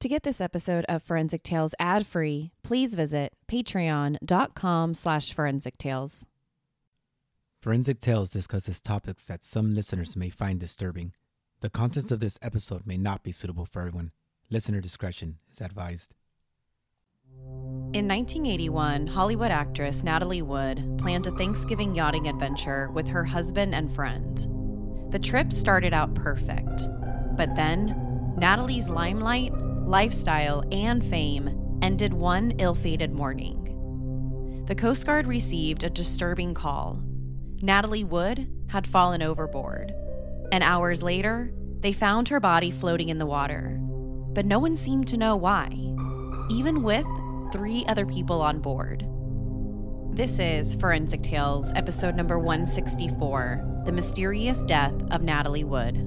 To get this episode of Forensic Tales ad-free, please visit patreon.com slash forensic tales. Forensic Tales discusses topics that some listeners may find disturbing. The contents of this episode may not be suitable for everyone. Listener discretion is advised. In 1981, Hollywood actress Natalie Wood planned a Thanksgiving yachting adventure with her husband and friend. The trip started out perfect, but then Natalie's limelight, lifestyle, and fame ended one ill fated morning. The Coast Guard received a disturbing call. Natalie Wood had fallen overboard, and hours later, they found her body floating in the water. But no one seemed to know why, even with three other people on board. This is Forensic Tales, episode number 164 The Mysterious Death of Natalie Wood.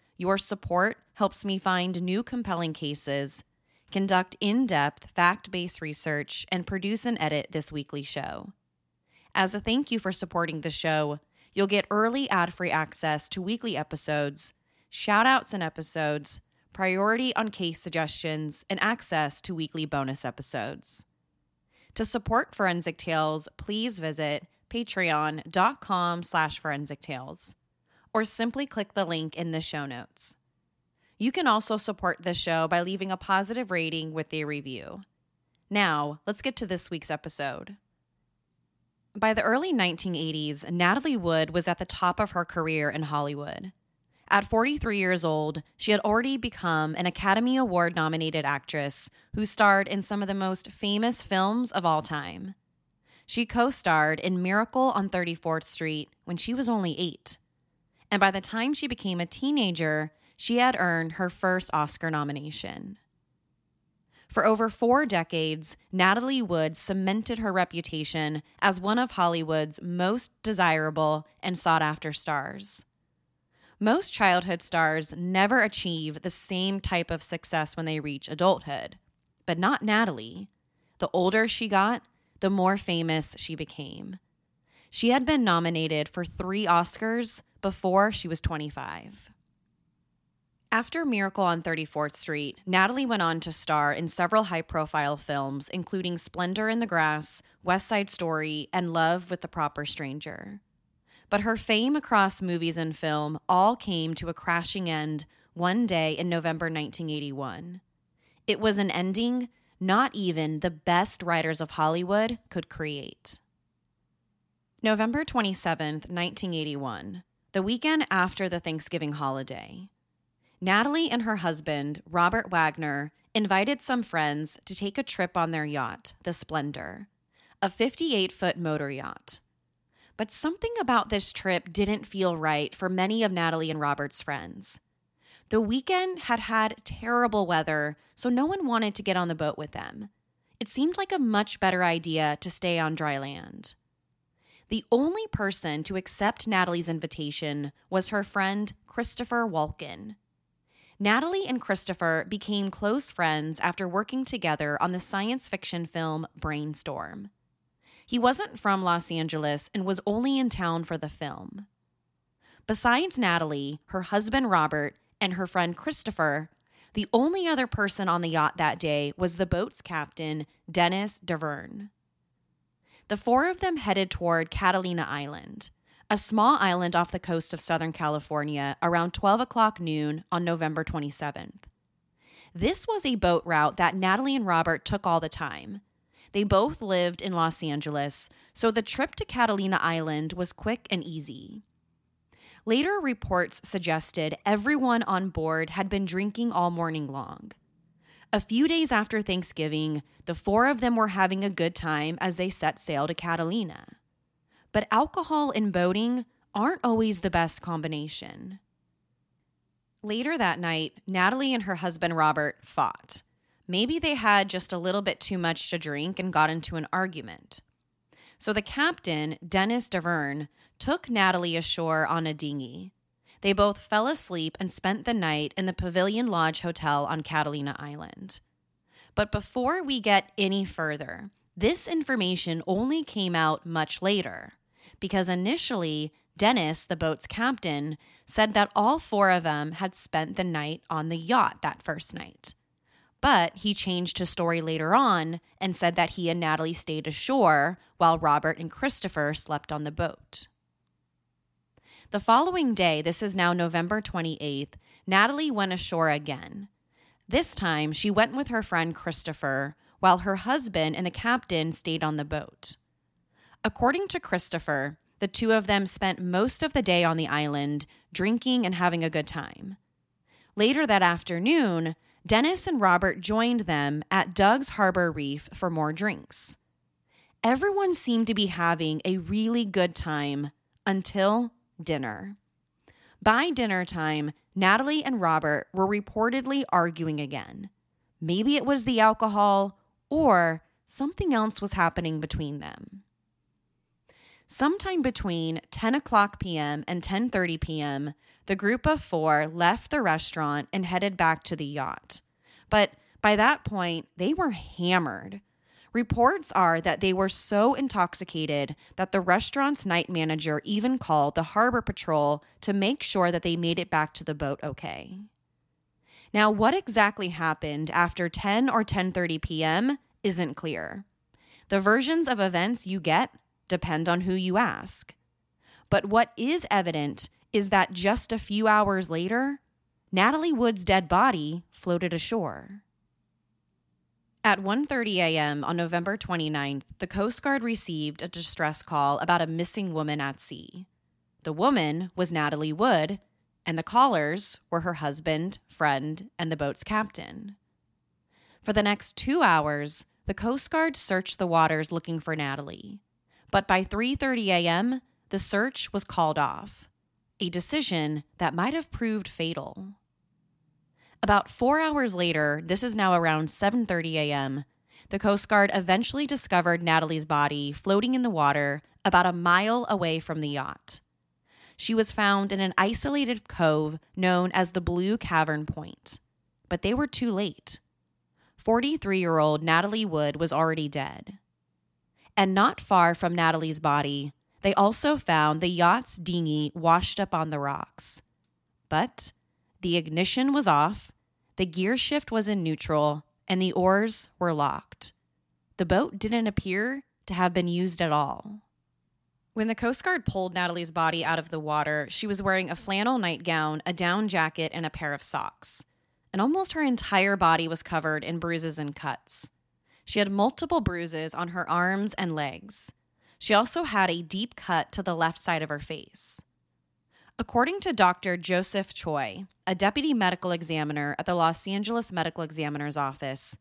your support helps me find new compelling cases, conduct in depth, fact based research, and produce and edit this weekly show. As a thank you for supporting the show, you'll get early ad free access to weekly episodes, shout outs and episodes, priority on case suggestions, and access to weekly bonus episodes. To support Forensic Tales, please visit patreon.com slash forensic tales or simply click the link in the show notes. You can also support the show by leaving a positive rating with a review. Now, let's get to this week's episode. By the early 1980s, Natalie Wood was at the top of her career in Hollywood. At 43 years old, she had already become an Academy Award nominated actress who starred in some of the most famous films of all time. She co starred in Miracle on 34th Street when she was only eight and by the time she became a teenager, she had earned her first Oscar nomination. For over four decades, Natalie Wood cemented her reputation as one of Hollywood's most desirable and sought after stars. Most childhood stars never achieve the same type of success when they reach adulthood, but not Natalie. The older she got, the more famous she became. She had been nominated for three Oscars before she was 25. After Miracle on 34th Street, Natalie went on to star in several high profile films, including Splendor in the Grass, West Side Story, and Love with the Proper Stranger. But her fame across movies and film all came to a crashing end one day in November 1981. It was an ending not even the best writers of Hollywood could create. November 27th, 1981 the weekend after the Thanksgiving holiday. Natalie and her husband, Robert Wagner, invited some friends to take a trip on their yacht, the Splendor, a 58 foot motor yacht. But something about this trip didn't feel right for many of Natalie and Robert's friends. The weekend had had terrible weather, so no one wanted to get on the boat with them. It seemed like a much better idea to stay on dry land. The only person to accept Natalie's invitation was her friend Christopher Walken. Natalie and Christopher became close friends after working together on the science fiction film Brainstorm. He wasn't from Los Angeles and was only in town for the film. Besides Natalie, her husband Robert, and her friend Christopher, the only other person on the yacht that day was the boat's captain, Dennis Davern. The four of them headed toward Catalina Island, a small island off the coast of Southern California, around 12 o'clock noon on November 27th. This was a boat route that Natalie and Robert took all the time. They both lived in Los Angeles, so the trip to Catalina Island was quick and easy. Later reports suggested everyone on board had been drinking all morning long. A few days after Thanksgiving, the four of them were having a good time as they set sail to Catalina. But alcohol and boating aren't always the best combination. Later that night, Natalie and her husband Robert fought. Maybe they had just a little bit too much to drink and got into an argument. So the captain, Dennis Davern, took Natalie ashore on a dinghy. They both fell asleep and spent the night in the Pavilion Lodge Hotel on Catalina Island. But before we get any further, this information only came out much later because initially Dennis, the boat's captain, said that all four of them had spent the night on the yacht that first night. But he changed his story later on and said that he and Natalie stayed ashore while Robert and Christopher slept on the boat. The following day, this is now November 28th, Natalie went ashore again. This time, she went with her friend Christopher, while her husband and the captain stayed on the boat. According to Christopher, the two of them spent most of the day on the island, drinking and having a good time. Later that afternoon, Dennis and Robert joined them at Doug's Harbor Reef for more drinks. Everyone seemed to be having a really good time until dinner. By dinner time, Natalie and Robert were reportedly arguing again. Maybe it was the alcohol, or something else was happening between them. Sometime between 10 o'clock p.m. and 10:30 p.m., the group of four left the restaurant and headed back to the yacht. But by that point, they were hammered. Reports are that they were so intoxicated that the restaurant's night manager even called the harbor patrol to make sure that they made it back to the boat okay. Now, what exactly happened after 10 or 10:30 p.m. isn't clear. The versions of events you get depend on who you ask. But what is evident is that just a few hours later, Natalie Wood's dead body floated ashore. At 1:30 a.m. on November 29th, the Coast Guard received a distress call about a missing woman at sea. The woman was Natalie Wood, and the callers were her husband, friend, and the boat's captain. For the next 2 hours, the Coast Guard searched the waters looking for Natalie. But by 3:30 a.m., the search was called off, a decision that might have proved fatal. About 4 hours later, this is now around 7:30 a.m., the Coast Guard eventually discovered Natalie's body floating in the water about a mile away from the yacht. She was found in an isolated cove known as the Blue Cavern Point, but they were too late. 43 year old Natalie Wood was already dead. And not far from Natalie's body, they also found the yacht's dinghy washed up on the rocks. But the ignition was off, the gear shift was in neutral, and the oars were locked. The boat didn't appear to have been used at all. When the Coast Guard pulled Natalie's body out of the water, she was wearing a flannel nightgown, a down jacket, and a pair of socks. And almost her entire body was covered in bruises and cuts. She had multiple bruises on her arms and legs. She also had a deep cut to the left side of her face. According to Dr. Joseph Choi, a deputy medical examiner at the Los Angeles Medical Examiner's Office,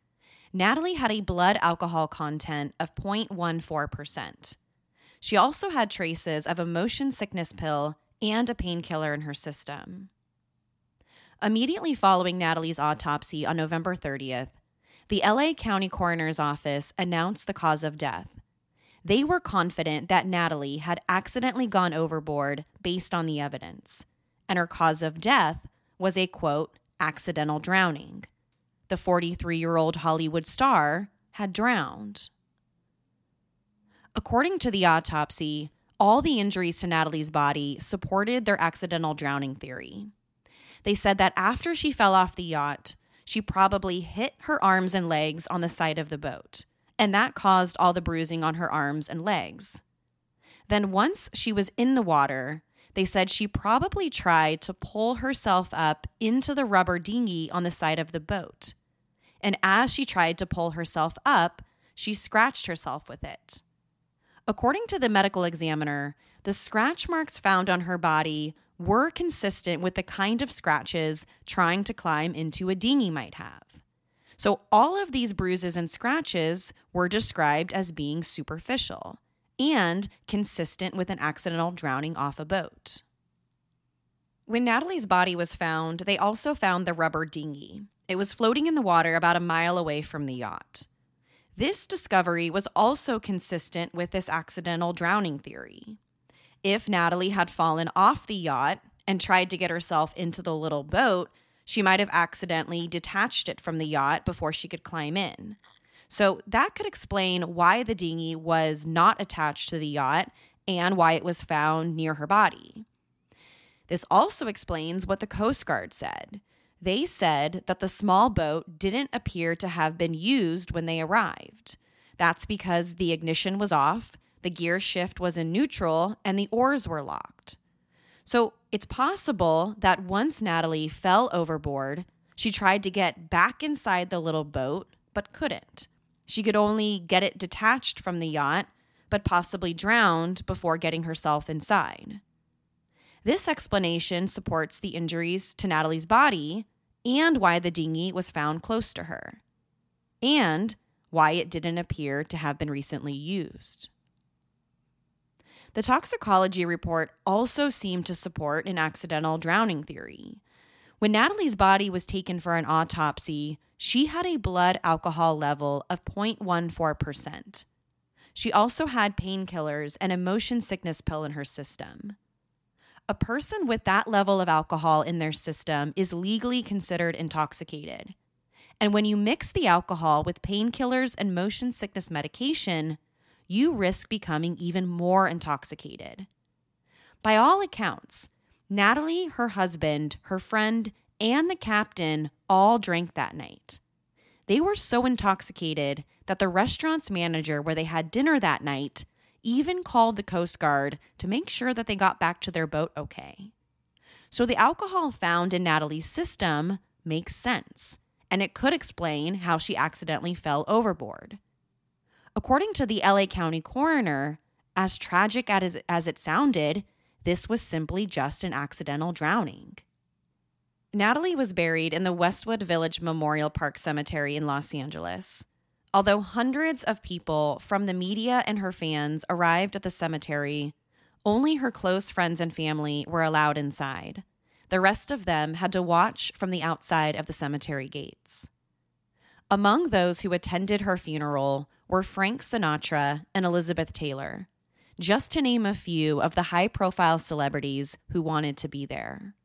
Natalie had a blood alcohol content of 0.14%. She also had traces of a motion sickness pill and a painkiller in her system. Immediately following Natalie's autopsy on November 30th, the LA County Coroner's Office announced the cause of death. They were confident that Natalie had accidentally gone overboard based on the evidence, and her cause of death was a quote, accidental drowning. The 43 year old Hollywood star had drowned. According to the autopsy, all the injuries to Natalie's body supported their accidental drowning theory. They said that after she fell off the yacht, she probably hit her arms and legs on the side of the boat, and that caused all the bruising on her arms and legs. Then, once she was in the water, they said she probably tried to pull herself up into the rubber dinghy on the side of the boat. And as she tried to pull herself up, she scratched herself with it. According to the medical examiner, the scratch marks found on her body were consistent with the kind of scratches trying to climb into a dinghy might have. So, all of these bruises and scratches were described as being superficial and consistent with an accidental drowning off a boat. When Natalie's body was found, they also found the rubber dinghy. It was floating in the water about a mile away from the yacht. This discovery was also consistent with this accidental drowning theory. If Natalie had fallen off the yacht and tried to get herself into the little boat, she might have accidentally detached it from the yacht before she could climb in. So that could explain why the dinghy was not attached to the yacht and why it was found near her body. This also explains what the Coast Guard said. They said that the small boat didn't appear to have been used when they arrived. That's because the ignition was off, the gear shift was in neutral, and the oars were locked. So it's possible that once Natalie fell overboard, she tried to get back inside the little boat, but couldn't. She could only get it detached from the yacht, but possibly drowned before getting herself inside. This explanation supports the injuries to Natalie's body and why the dinghy was found close to her, and why it didn't appear to have been recently used. The toxicology report also seemed to support an accidental drowning theory. When Natalie's body was taken for an autopsy, she had a blood alcohol level of 0.14%. She also had painkillers and a motion sickness pill in her system a person with that level of alcohol in their system is legally considered intoxicated. And when you mix the alcohol with painkillers and motion sickness medication, you risk becoming even more intoxicated. By all accounts, Natalie, her husband, her friend, and the captain all drank that night. They were so intoxicated that the restaurant's manager, where they had dinner that night, even called the Coast Guard to make sure that they got back to their boat okay. So the alcohol found in Natalie's system makes sense, and it could explain how she accidentally fell overboard. According to the LA County coroner, as tragic as, as it sounded, this was simply just an accidental drowning. Natalie was buried in the Westwood Village Memorial Park Cemetery in Los Angeles. Although hundreds of people from the media and her fans arrived at the cemetery, only her close friends and family were allowed inside. The rest of them had to watch from the outside of the cemetery gates. Among those who attended her funeral were Frank Sinatra and Elizabeth Taylor, just to name a few of the high profile celebrities who wanted to be there.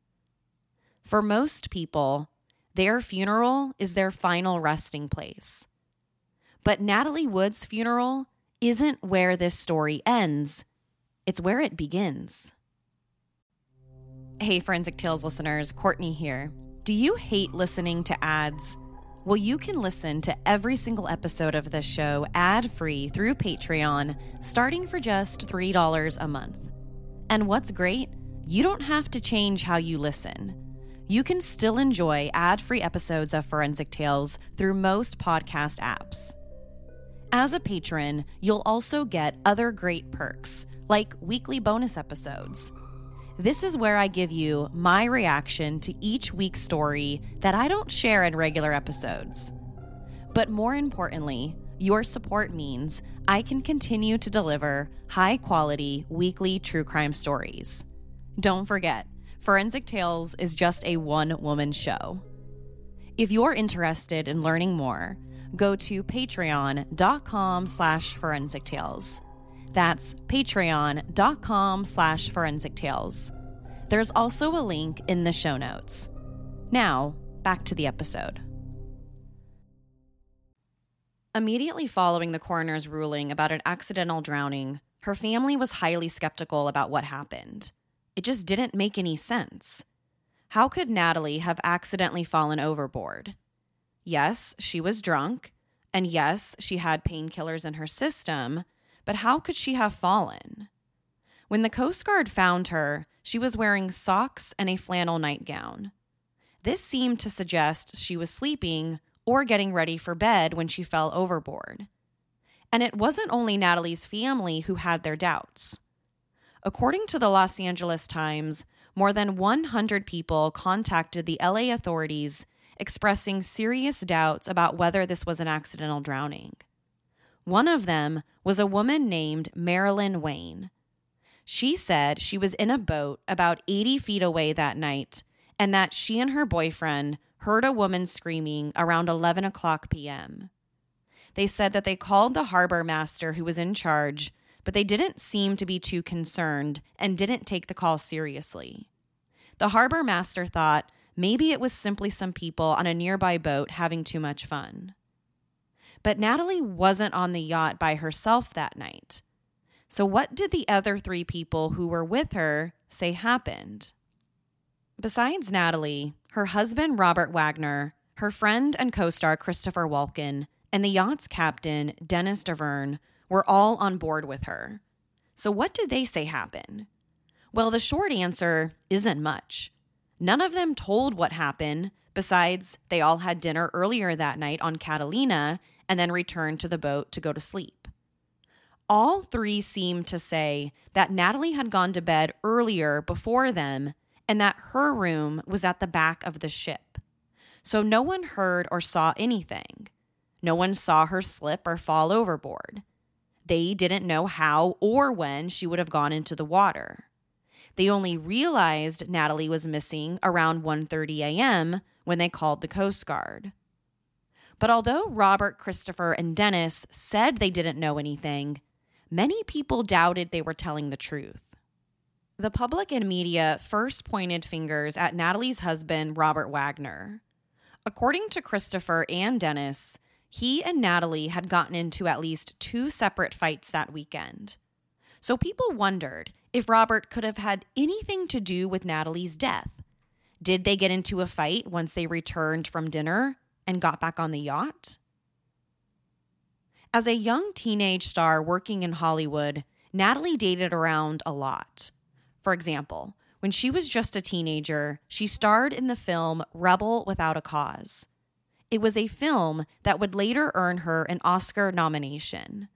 For most people, their funeral is their final resting place but Natalie Wood's funeral isn't where this story ends, it's where it begins. Hey, Forensic Tales listeners, Courtney here. Do you hate listening to ads? Well, you can listen to every single episode of this show ad free through Patreon, starting for just $3 a month. And what's great? You don't have to change how you listen. You can still enjoy ad free episodes of Forensic Tales through most podcast apps. As a patron, you'll also get other great perks, like weekly bonus episodes. This is where I give you my reaction to each week's story that I don't share in regular episodes. But more importantly, your support means I can continue to deliver high quality weekly true crime stories. Don't forget, Forensic Tales is just a one woman show. If you're interested in learning more, go to patreon.com slash forensic tales. That's patreon.com slash forensic tales. There's also a link in the show notes. Now, back to the episode. Immediately following the coroner's ruling about an accidental drowning, her family was highly skeptical about what happened. It just didn't make any sense. How could Natalie have accidentally fallen overboard? Yes, she was drunk, and yes, she had painkillers in her system, but how could she have fallen? When the Coast Guard found her, she was wearing socks and a flannel nightgown. This seemed to suggest she was sleeping or getting ready for bed when she fell overboard. And it wasn't only Natalie's family who had their doubts. According to the Los Angeles Times, more than 100 people contacted the LA authorities expressing serious doubts about whether this was an accidental drowning. One of them was a woman named Marilyn Wayne. She said she was in a boat about 80 feet away that night and that she and her boyfriend heard a woman screaming around 11 o'clock p.m. They said that they called the harbor master who was in charge, but they didn't seem to be too concerned and didn't take the call seriously. The harbor master thought maybe it was simply some people on a nearby boat having too much fun. But Natalie wasn't on the yacht by herself that night. So, what did the other three people who were with her say happened? Besides Natalie, her husband Robert Wagner, her friend and co star Christopher Walken, and the yacht's captain Dennis Davern were all on board with her. So, what did they say happened? Well, the short answer isn't much. None of them told what happened, besides, they all had dinner earlier that night on Catalina and then returned to the boat to go to sleep. All three seemed to say that Natalie had gone to bed earlier before them and that her room was at the back of the ship. So no one heard or saw anything. No one saw her slip or fall overboard. They didn't know how or when she would have gone into the water. They only realized Natalie was missing around 1:30 a.m. when they called the Coast Guard. But although Robert, Christopher, and Dennis said they didn't know anything, many people doubted they were telling the truth. The public and media first pointed fingers at Natalie's husband, Robert Wagner. According to Christopher and Dennis, he and Natalie had gotten into at least two separate fights that weekend. So people wondered if Robert could have had anything to do with Natalie's death. Did they get into a fight once they returned from dinner and got back on the yacht? As a young teenage star working in Hollywood, Natalie dated around a lot. For example, when she was just a teenager, she starred in the film Rebel Without a Cause. It was a film that would later earn her an Oscar nomination.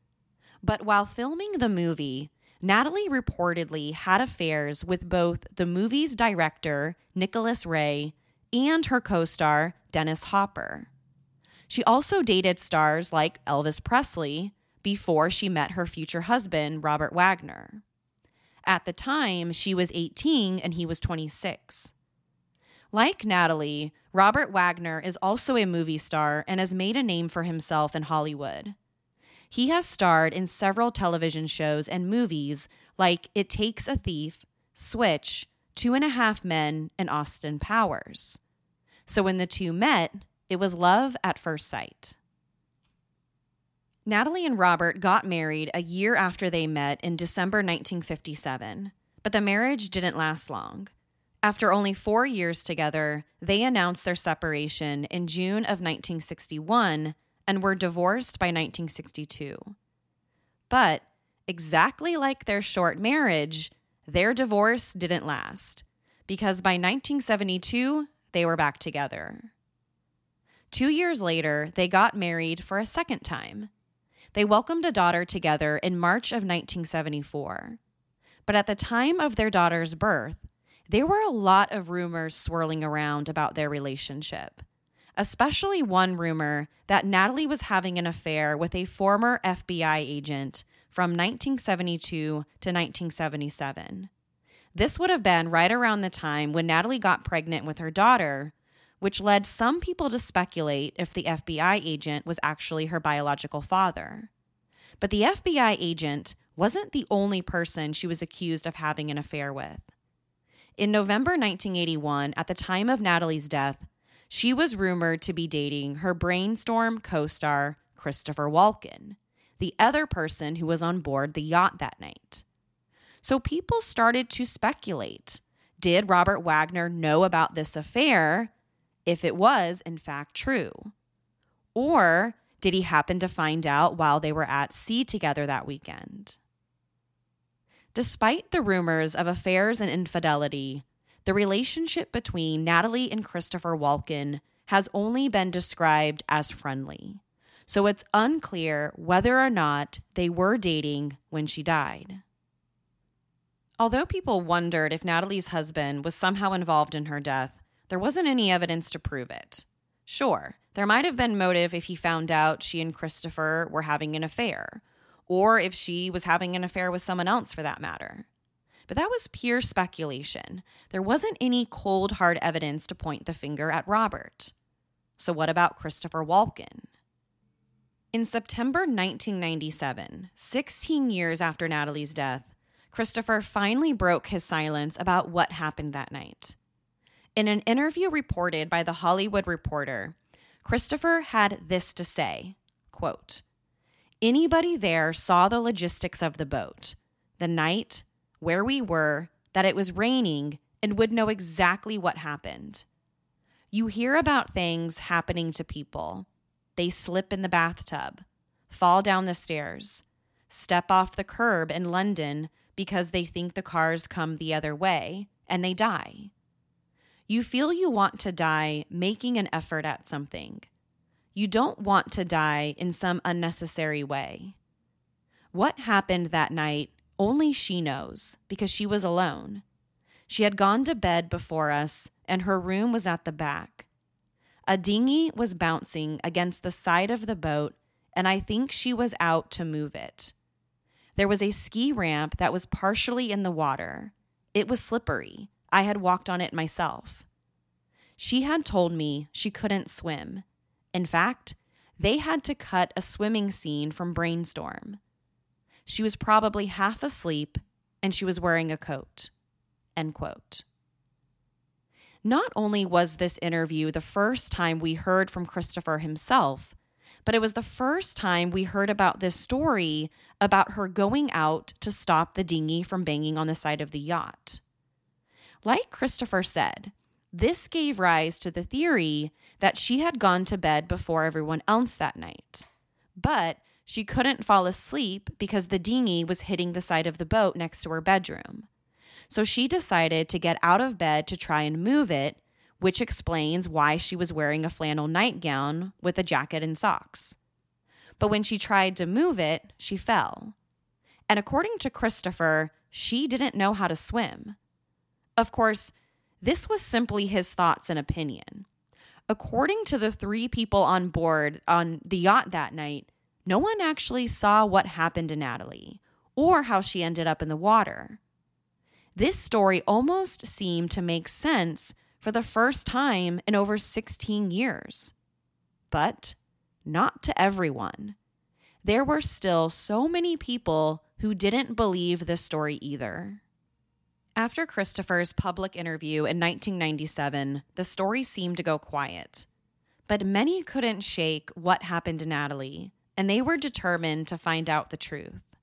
But while filming the movie, Natalie reportedly had affairs with both the movie's director, Nicholas Ray, and her co star, Dennis Hopper. She also dated stars like Elvis Presley before she met her future husband, Robert Wagner. At the time, she was 18 and he was 26. Like Natalie, Robert Wagner is also a movie star and has made a name for himself in Hollywood. He has starred in several television shows and movies like It Takes a Thief, Switch, Two and a Half Men, and Austin Powers. So when the two met, it was love at first sight. Natalie and Robert got married a year after they met in December 1957, but the marriage didn't last long. After only four years together, they announced their separation in June of 1961 and were divorced by 1962. But exactly like their short marriage, their divorce didn't last because by 1972, they were back together. Two years later, they got married for a second time. They welcomed a daughter together in March of 1974. But at the time of their daughter's birth, there were a lot of rumors swirling around about their relationship especially one rumor that Natalie was having an affair with a former FBI agent from 1972 to 1977. This would have been right around the time when Natalie got pregnant with her daughter, which led some people to speculate if the FBI agent was actually her biological father. But the FBI agent wasn't the only person she was accused of having an affair with. In November 1981, at the time of Natalie's death, she was rumored to be dating her brainstorm co star, Christopher Walken, the other person who was on board the yacht that night. So people started to speculate did Robert Wagner know about this affair if it was, in fact, true? Or did he happen to find out while they were at sea together that weekend? Despite the rumors of affairs and infidelity, the relationship between Natalie and Christopher Walken has only been described as friendly. so it's unclear whether or not they were dating when she died. Although people wondered if Natalie's husband was somehow involved in her death, there wasn't any evidence to prove it. Sure, there might have been motive if he found out she and Christopher were having an affair, or if she was having an affair with someone else for that matter. But that was pure speculation. There wasn't any cold, hard evidence to point the finger at Robert. So, what about Christopher Walken? In September 1997, 16 years after Natalie's death, Christopher finally broke his silence about what happened that night. In an interview reported by The Hollywood Reporter, Christopher had this to say quote, Anybody there saw the logistics of the boat, the night, where we were, that it was raining, and would know exactly what happened. You hear about things happening to people. They slip in the bathtub, fall down the stairs, step off the curb in London because they think the cars come the other way, and they die. You feel you want to die making an effort at something. You don't want to die in some unnecessary way. What happened that night, only she knows because she was alone. She had gone to bed before us, and her room was at the back. A dinghy was bouncing against the side of the boat, and I think she was out to move it. There was a ski ramp that was partially in the water. It was slippery. I had walked on it myself. She had told me she couldn't swim. In fact, they had to cut a swimming scene from Brainstorm. She was probably half asleep and she was wearing a coat. End quote. Not only was this interview the first time we heard from Christopher himself, but it was the first time we heard about this story about her going out to stop the dinghy from banging on the side of the yacht. Like Christopher said, this gave rise to the theory that she had gone to bed before everyone else that night. But she couldn't fall asleep because the dinghy was hitting the side of the boat next to her bedroom. So she decided to get out of bed to try and move it, which explains why she was wearing a flannel nightgown with a jacket and socks. But when she tried to move it, she fell. And according to Christopher, she didn't know how to swim. Of course, this was simply his thoughts and opinion. According to the three people on board on the yacht that night, no one actually saw what happened to Natalie or how she ended up in the water. This story almost seemed to make sense for the first time in over 16 years. But not to everyone. There were still so many people who didn't believe this story either. After Christopher's public interview in 1997, the story seemed to go quiet. But many couldn't shake what happened to Natalie, and they were determined to find out the truth.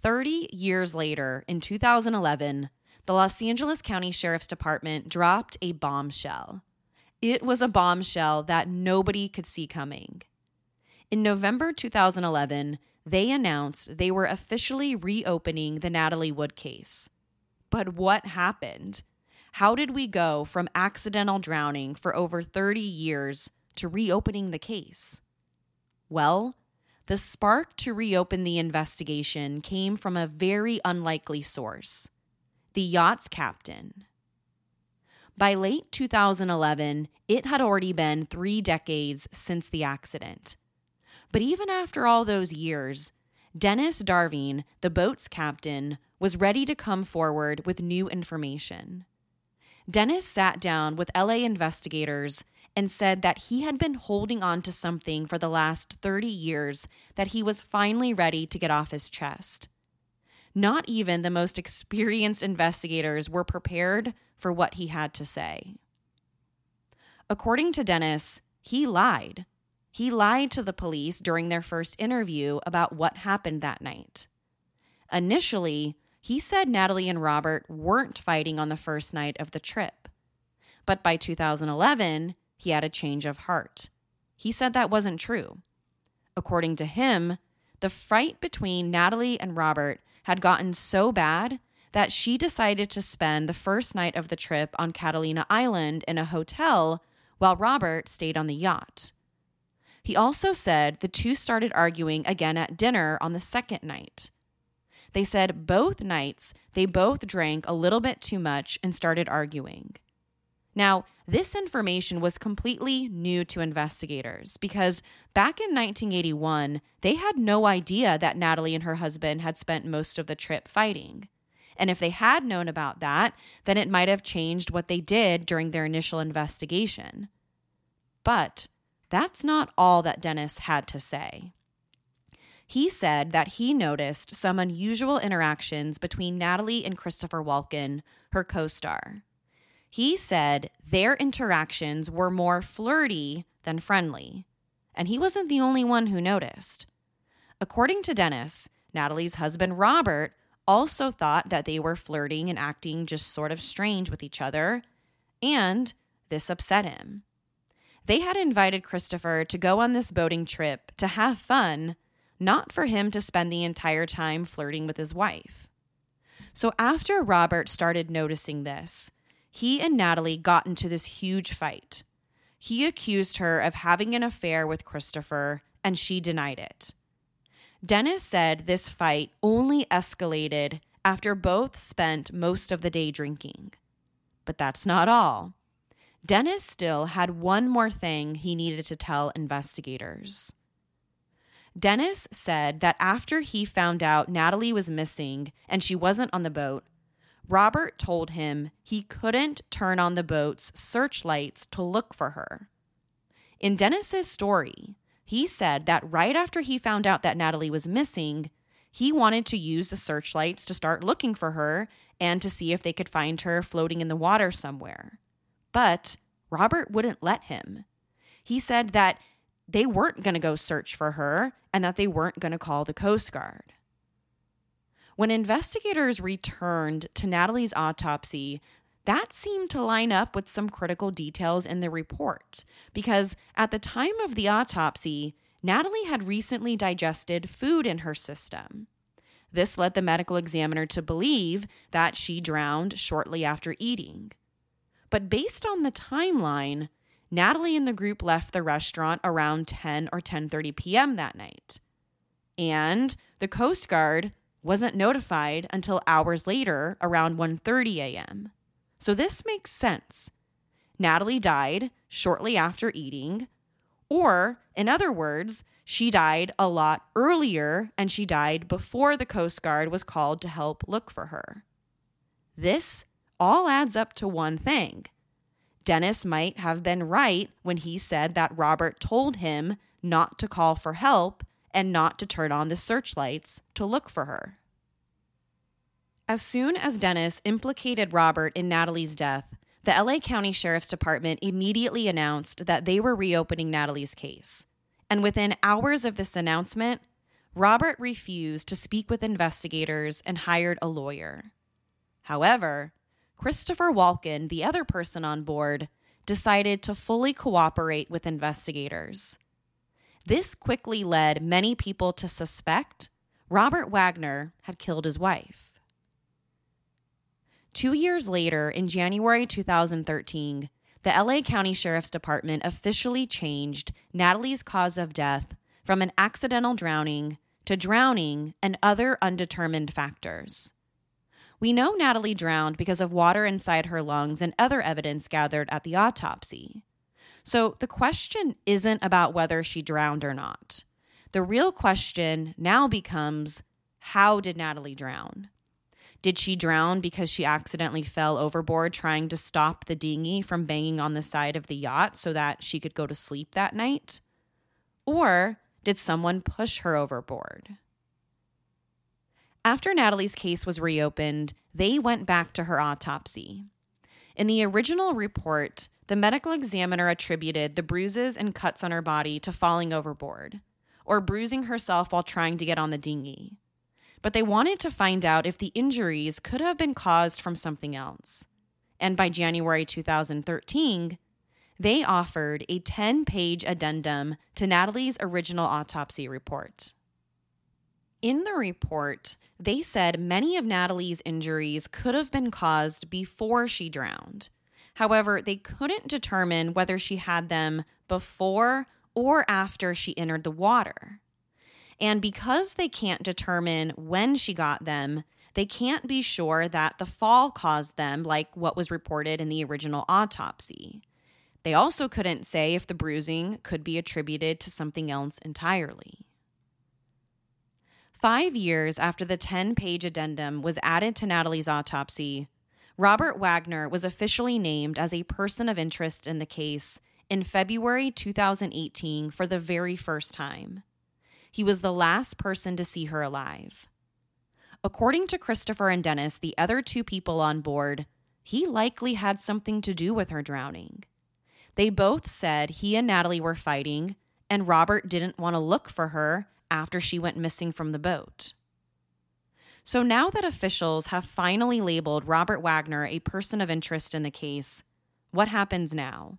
30 years later, in 2011, the Los Angeles County Sheriff's Department dropped a bombshell. It was a bombshell that nobody could see coming. In November 2011, they announced they were officially reopening the Natalie Wood case. But what happened? How did we go from accidental drowning for over 30 years to reopening the case? Well, the spark to reopen the investigation came from a very unlikely source the yacht's captain. By late 2011, it had already been three decades since the accident. But even after all those years, Dennis Davern, the boat's captain, was ready to come forward with new information. Dennis sat down with LA investigators and said that he had been holding on to something for the last 30 years that he was finally ready to get off his chest. Not even the most experienced investigators were prepared for what he had to say. According to Dennis, he lied. He lied to the police during their first interview about what happened that night. Initially, he said Natalie and Robert weren't fighting on the first night of the trip. But by 2011, he had a change of heart. He said that wasn't true. According to him, the fight between Natalie and Robert had gotten so bad that she decided to spend the first night of the trip on Catalina Island in a hotel while Robert stayed on the yacht. He also said the two started arguing again at dinner on the second night. They said both nights they both drank a little bit too much and started arguing. Now, this information was completely new to investigators because back in 1981, they had no idea that Natalie and her husband had spent most of the trip fighting. And if they had known about that, then it might have changed what they did during their initial investigation. But that's not all that Dennis had to say. He said that he noticed some unusual interactions between Natalie and Christopher Walken, her co star. He said their interactions were more flirty than friendly, and he wasn't the only one who noticed. According to Dennis, Natalie's husband Robert also thought that they were flirting and acting just sort of strange with each other, and this upset him. They had invited Christopher to go on this boating trip to have fun not for him to spend the entire time flirting with his wife. So after Robert started noticing this, he and Natalie got into this huge fight. He accused her of having an affair with Christopher, and she denied it. Dennis said this fight only escalated after both spent most of the day drinking. But that's not all. Dennis still had one more thing he needed to tell investigators. Dennis said that after he found out Natalie was missing and she wasn't on the boat, Robert told him he couldn't turn on the boat's searchlights to look for her. In Dennis's story, he said that right after he found out that Natalie was missing, he wanted to use the searchlights to start looking for her and to see if they could find her floating in the water somewhere. But Robert wouldn't let him. He said that they weren't going to go search for her and that they weren't going to call the Coast Guard. When investigators returned to Natalie's autopsy, that seemed to line up with some critical details in the report because at the time of the autopsy, Natalie had recently digested food in her system. This led the medical examiner to believe that she drowned shortly after eating. But based on the timeline, Natalie and the group left the restaurant around 10 or 10:30 p.m. that night. And the Coast Guard wasn't notified until hours later around 1:30 a.m. So this makes sense. Natalie died shortly after eating, or in other words, she died a lot earlier and she died before the Coast Guard was called to help look for her. This all adds up to one thing Dennis might have been right when he said that Robert told him not to call for help and not to turn on the searchlights to look for her. As soon as Dennis implicated Robert in Natalie's death, the LA County Sheriff's Department immediately announced that they were reopening Natalie's case. And within hours of this announcement, Robert refused to speak with investigators and hired a lawyer. However, Christopher Walken, the other person on board, decided to fully cooperate with investigators. This quickly led many people to suspect Robert Wagner had killed his wife. Two years later, in January 2013, the LA County Sheriff's Department officially changed Natalie's cause of death from an accidental drowning to drowning and other undetermined factors. We know Natalie drowned because of water inside her lungs and other evidence gathered at the autopsy. So the question isn't about whether she drowned or not. The real question now becomes how did Natalie drown? Did she drown because she accidentally fell overboard trying to stop the dinghy from banging on the side of the yacht so that she could go to sleep that night? Or did someone push her overboard? After Natalie's case was reopened, they went back to her autopsy. In the original report, the medical examiner attributed the bruises and cuts on her body to falling overboard or bruising herself while trying to get on the dinghy. But they wanted to find out if the injuries could have been caused from something else. And by January 2013, they offered a 10 page addendum to Natalie's original autopsy report. In the report, they said many of Natalie's injuries could have been caused before she drowned. However, they couldn't determine whether she had them before or after she entered the water. And because they can't determine when she got them, they can't be sure that the fall caused them, like what was reported in the original autopsy. They also couldn't say if the bruising could be attributed to something else entirely. Five years after the 10 page addendum was added to Natalie's autopsy, Robert Wagner was officially named as a person of interest in the case in February 2018 for the very first time. He was the last person to see her alive. According to Christopher and Dennis, the other two people on board, he likely had something to do with her drowning. They both said he and Natalie were fighting, and Robert didn't want to look for her after she went missing from the boat. So now that officials have finally labeled Robert Wagner a person of interest in the case, what happens now?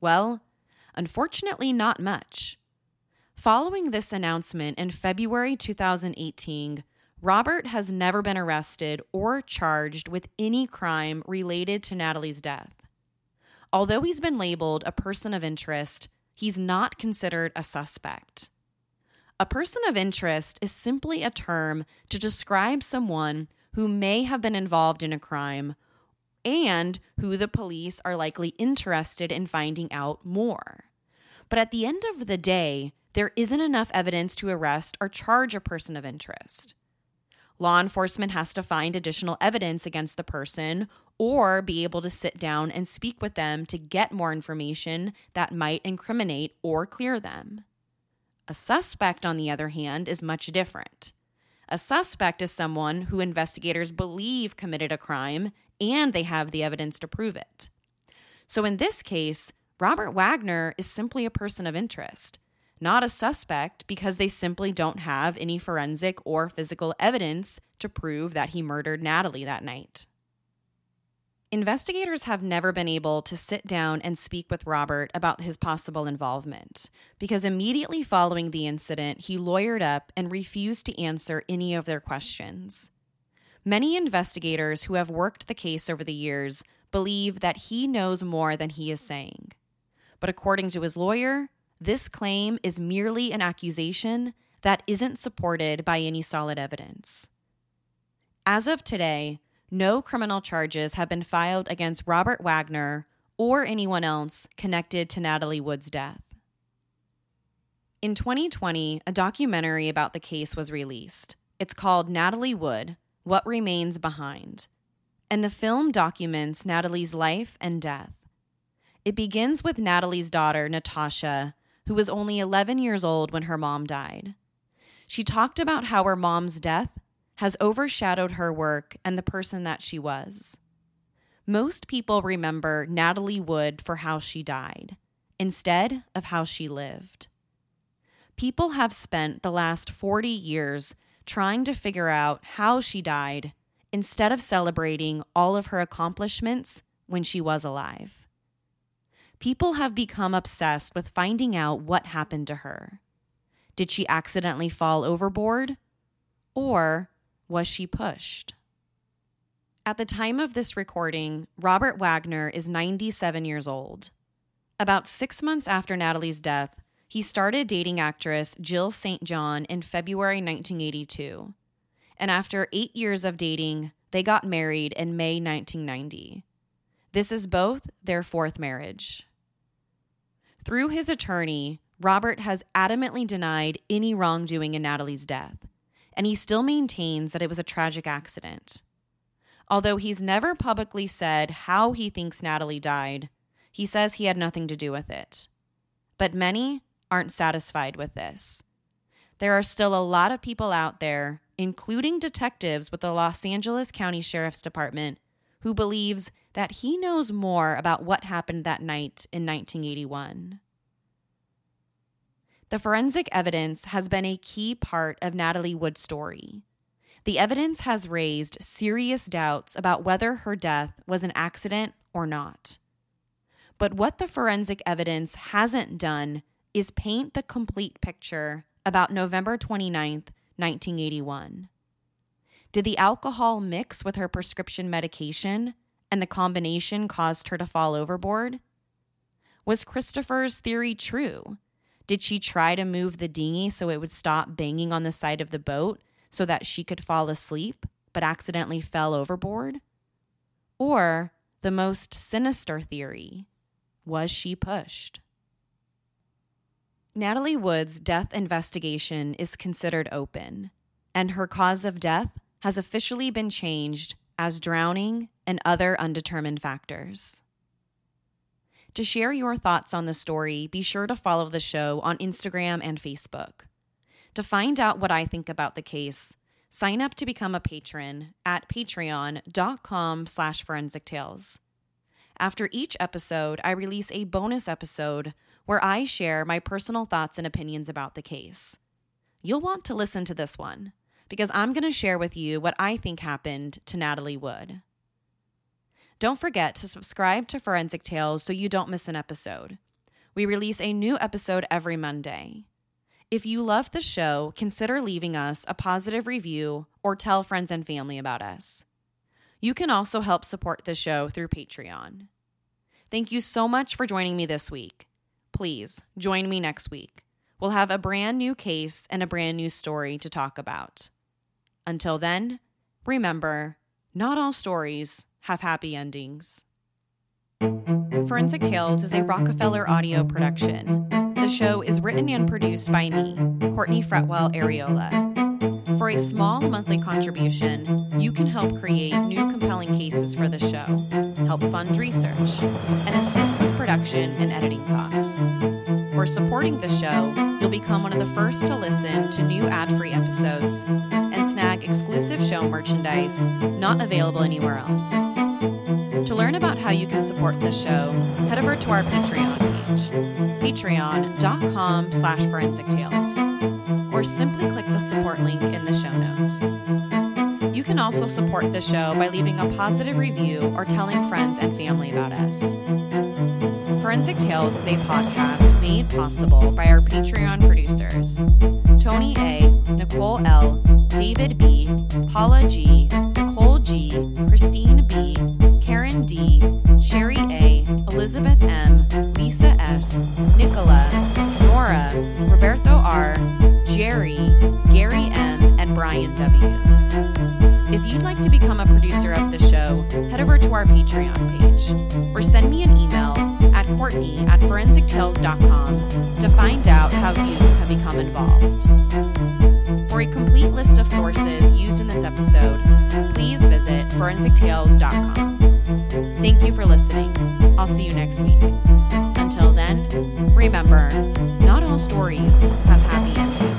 Well, unfortunately, not much. Following this announcement in February 2018, Robert has never been arrested or charged with any crime related to Natalie's death. Although he's been labeled a person of interest, he's not considered a suspect. A person of interest is simply a term to describe someone who may have been involved in a crime and who the police are likely interested in finding out more. But at the end of the day, there isn't enough evidence to arrest or charge a person of interest. Law enforcement has to find additional evidence against the person or be able to sit down and speak with them to get more information that might incriminate or clear them. A suspect, on the other hand, is much different. A suspect is someone who investigators believe committed a crime and they have the evidence to prove it. So in this case, Robert Wagner is simply a person of interest not a suspect because they simply don't have any forensic or physical evidence to prove that he murdered Natalie that night. Investigators have never been able to sit down and speak with Robert about his possible involvement because immediately following the incident, he lawyered up and refused to answer any of their questions. Many investigators who have worked the case over the years believe that he knows more than he is saying. But according to his lawyer, this claim is merely an accusation that isn't supported by any solid evidence. As of today, no criminal charges have been filed against Robert Wagner or anyone else connected to Natalie Wood's death. In 2020, a documentary about the case was released. It's called Natalie Wood What Remains Behind. And the film documents Natalie's life and death. It begins with Natalie's daughter, Natasha, who was only 11 years old when her mom died. She talked about how her mom's death has overshadowed her work and the person that she was. Most people remember Natalie Wood for how she died, instead of how she lived. People have spent the last 40 years trying to figure out how she died instead of celebrating all of her accomplishments when she was alive people have become obsessed with finding out what happened to her. Did she accidentally fall overboard? Or was she pushed? At the time of this recording, Robert Wagner is 97 years old. About six months after Natalie's death, he started dating actress Jill St. John in February 1982. And after eight years of dating, they got married in May 1990. This is both their fourth marriage. Through his attorney, Robert has adamantly denied any wrongdoing in Natalie's death, and he still maintains that it was a tragic accident. Although he's never publicly said how he thinks Natalie died, he says he had nothing to do with it. But many aren't satisfied with this. There are still a lot of people out there, including detectives with the Los Angeles County Sheriff's Department, who believes that he knows more about what happened that night in 1981. The forensic evidence has been a key part of Natalie Wood's story. The evidence has raised serious doubts about whether her death was an accident or not. But what the forensic evidence hasn't done is paint the complete picture about November 29th, 1981. Did the alcohol mix with her prescription medication and the combination caused her to fall overboard? Was Christopher's theory true Did she try to move the dinghy so it would stop banging on the side of the boat so that she could fall asleep, but accidentally fell overboard? Or the most sinister theory was she pushed? Natalie Wood's death investigation is considered open, and her cause of death has officially been changed as drowning and other undetermined factors. To share your thoughts on the story, be sure to follow the show on Instagram and Facebook. To find out what I think about the case, sign up to become a patron at patreon.com slash forensic tales. After each episode, I release a bonus episode where I share my personal thoughts and opinions about the case. You'll want to listen to this one because I'm going to share with you what I think happened to Natalie Wood. Don't forget to subscribe to Forensic Tales so you don't miss an episode. We release a new episode every Monday. If you love the show, consider leaving us a positive review or tell friends and family about us. You can also help support the show through Patreon. Thank you so much for joining me this week. Please join me next week. We'll have a brand new case and a brand new story to talk about. Until then, remember not all stories have happy endings. Forensic Tales is a Rockefeller audio production. The show is written and produced by me, Courtney Fretwell Areola. For a small monthly contribution, you can help create new compelling cases for the show, help fund research, and assist with production and editing costs. For supporting the show, you'll become one of the first to listen to new ad free episodes and snag exclusive show merchandise not available anywhere else. To learn about how you can support the show, head over to our Patreon page, patreon.com slash forensic tales, or simply click the support link in the show notes. You can also support the show by leaving a positive review or telling friends and family about us. Forensic Tales is a podcast made possible by our Patreon producers Tony A., Nicole L., David B., Paula G., Nicole G., Christine B., Karen D., Sherry A., Elizabeth M., Lisa S., Nicola, Nora, Roberto R., Jerry, Gary M., and Brian W. If you'd like to become a producer of the show, head over to our Patreon page or send me an email at Courtney at forensictales.com to find out how you have become involved. For a complete list of sources used in this episode, please visit forensictales.com. Thank you for listening. I'll see you next week. Until then, remember, not all stories have happy endings.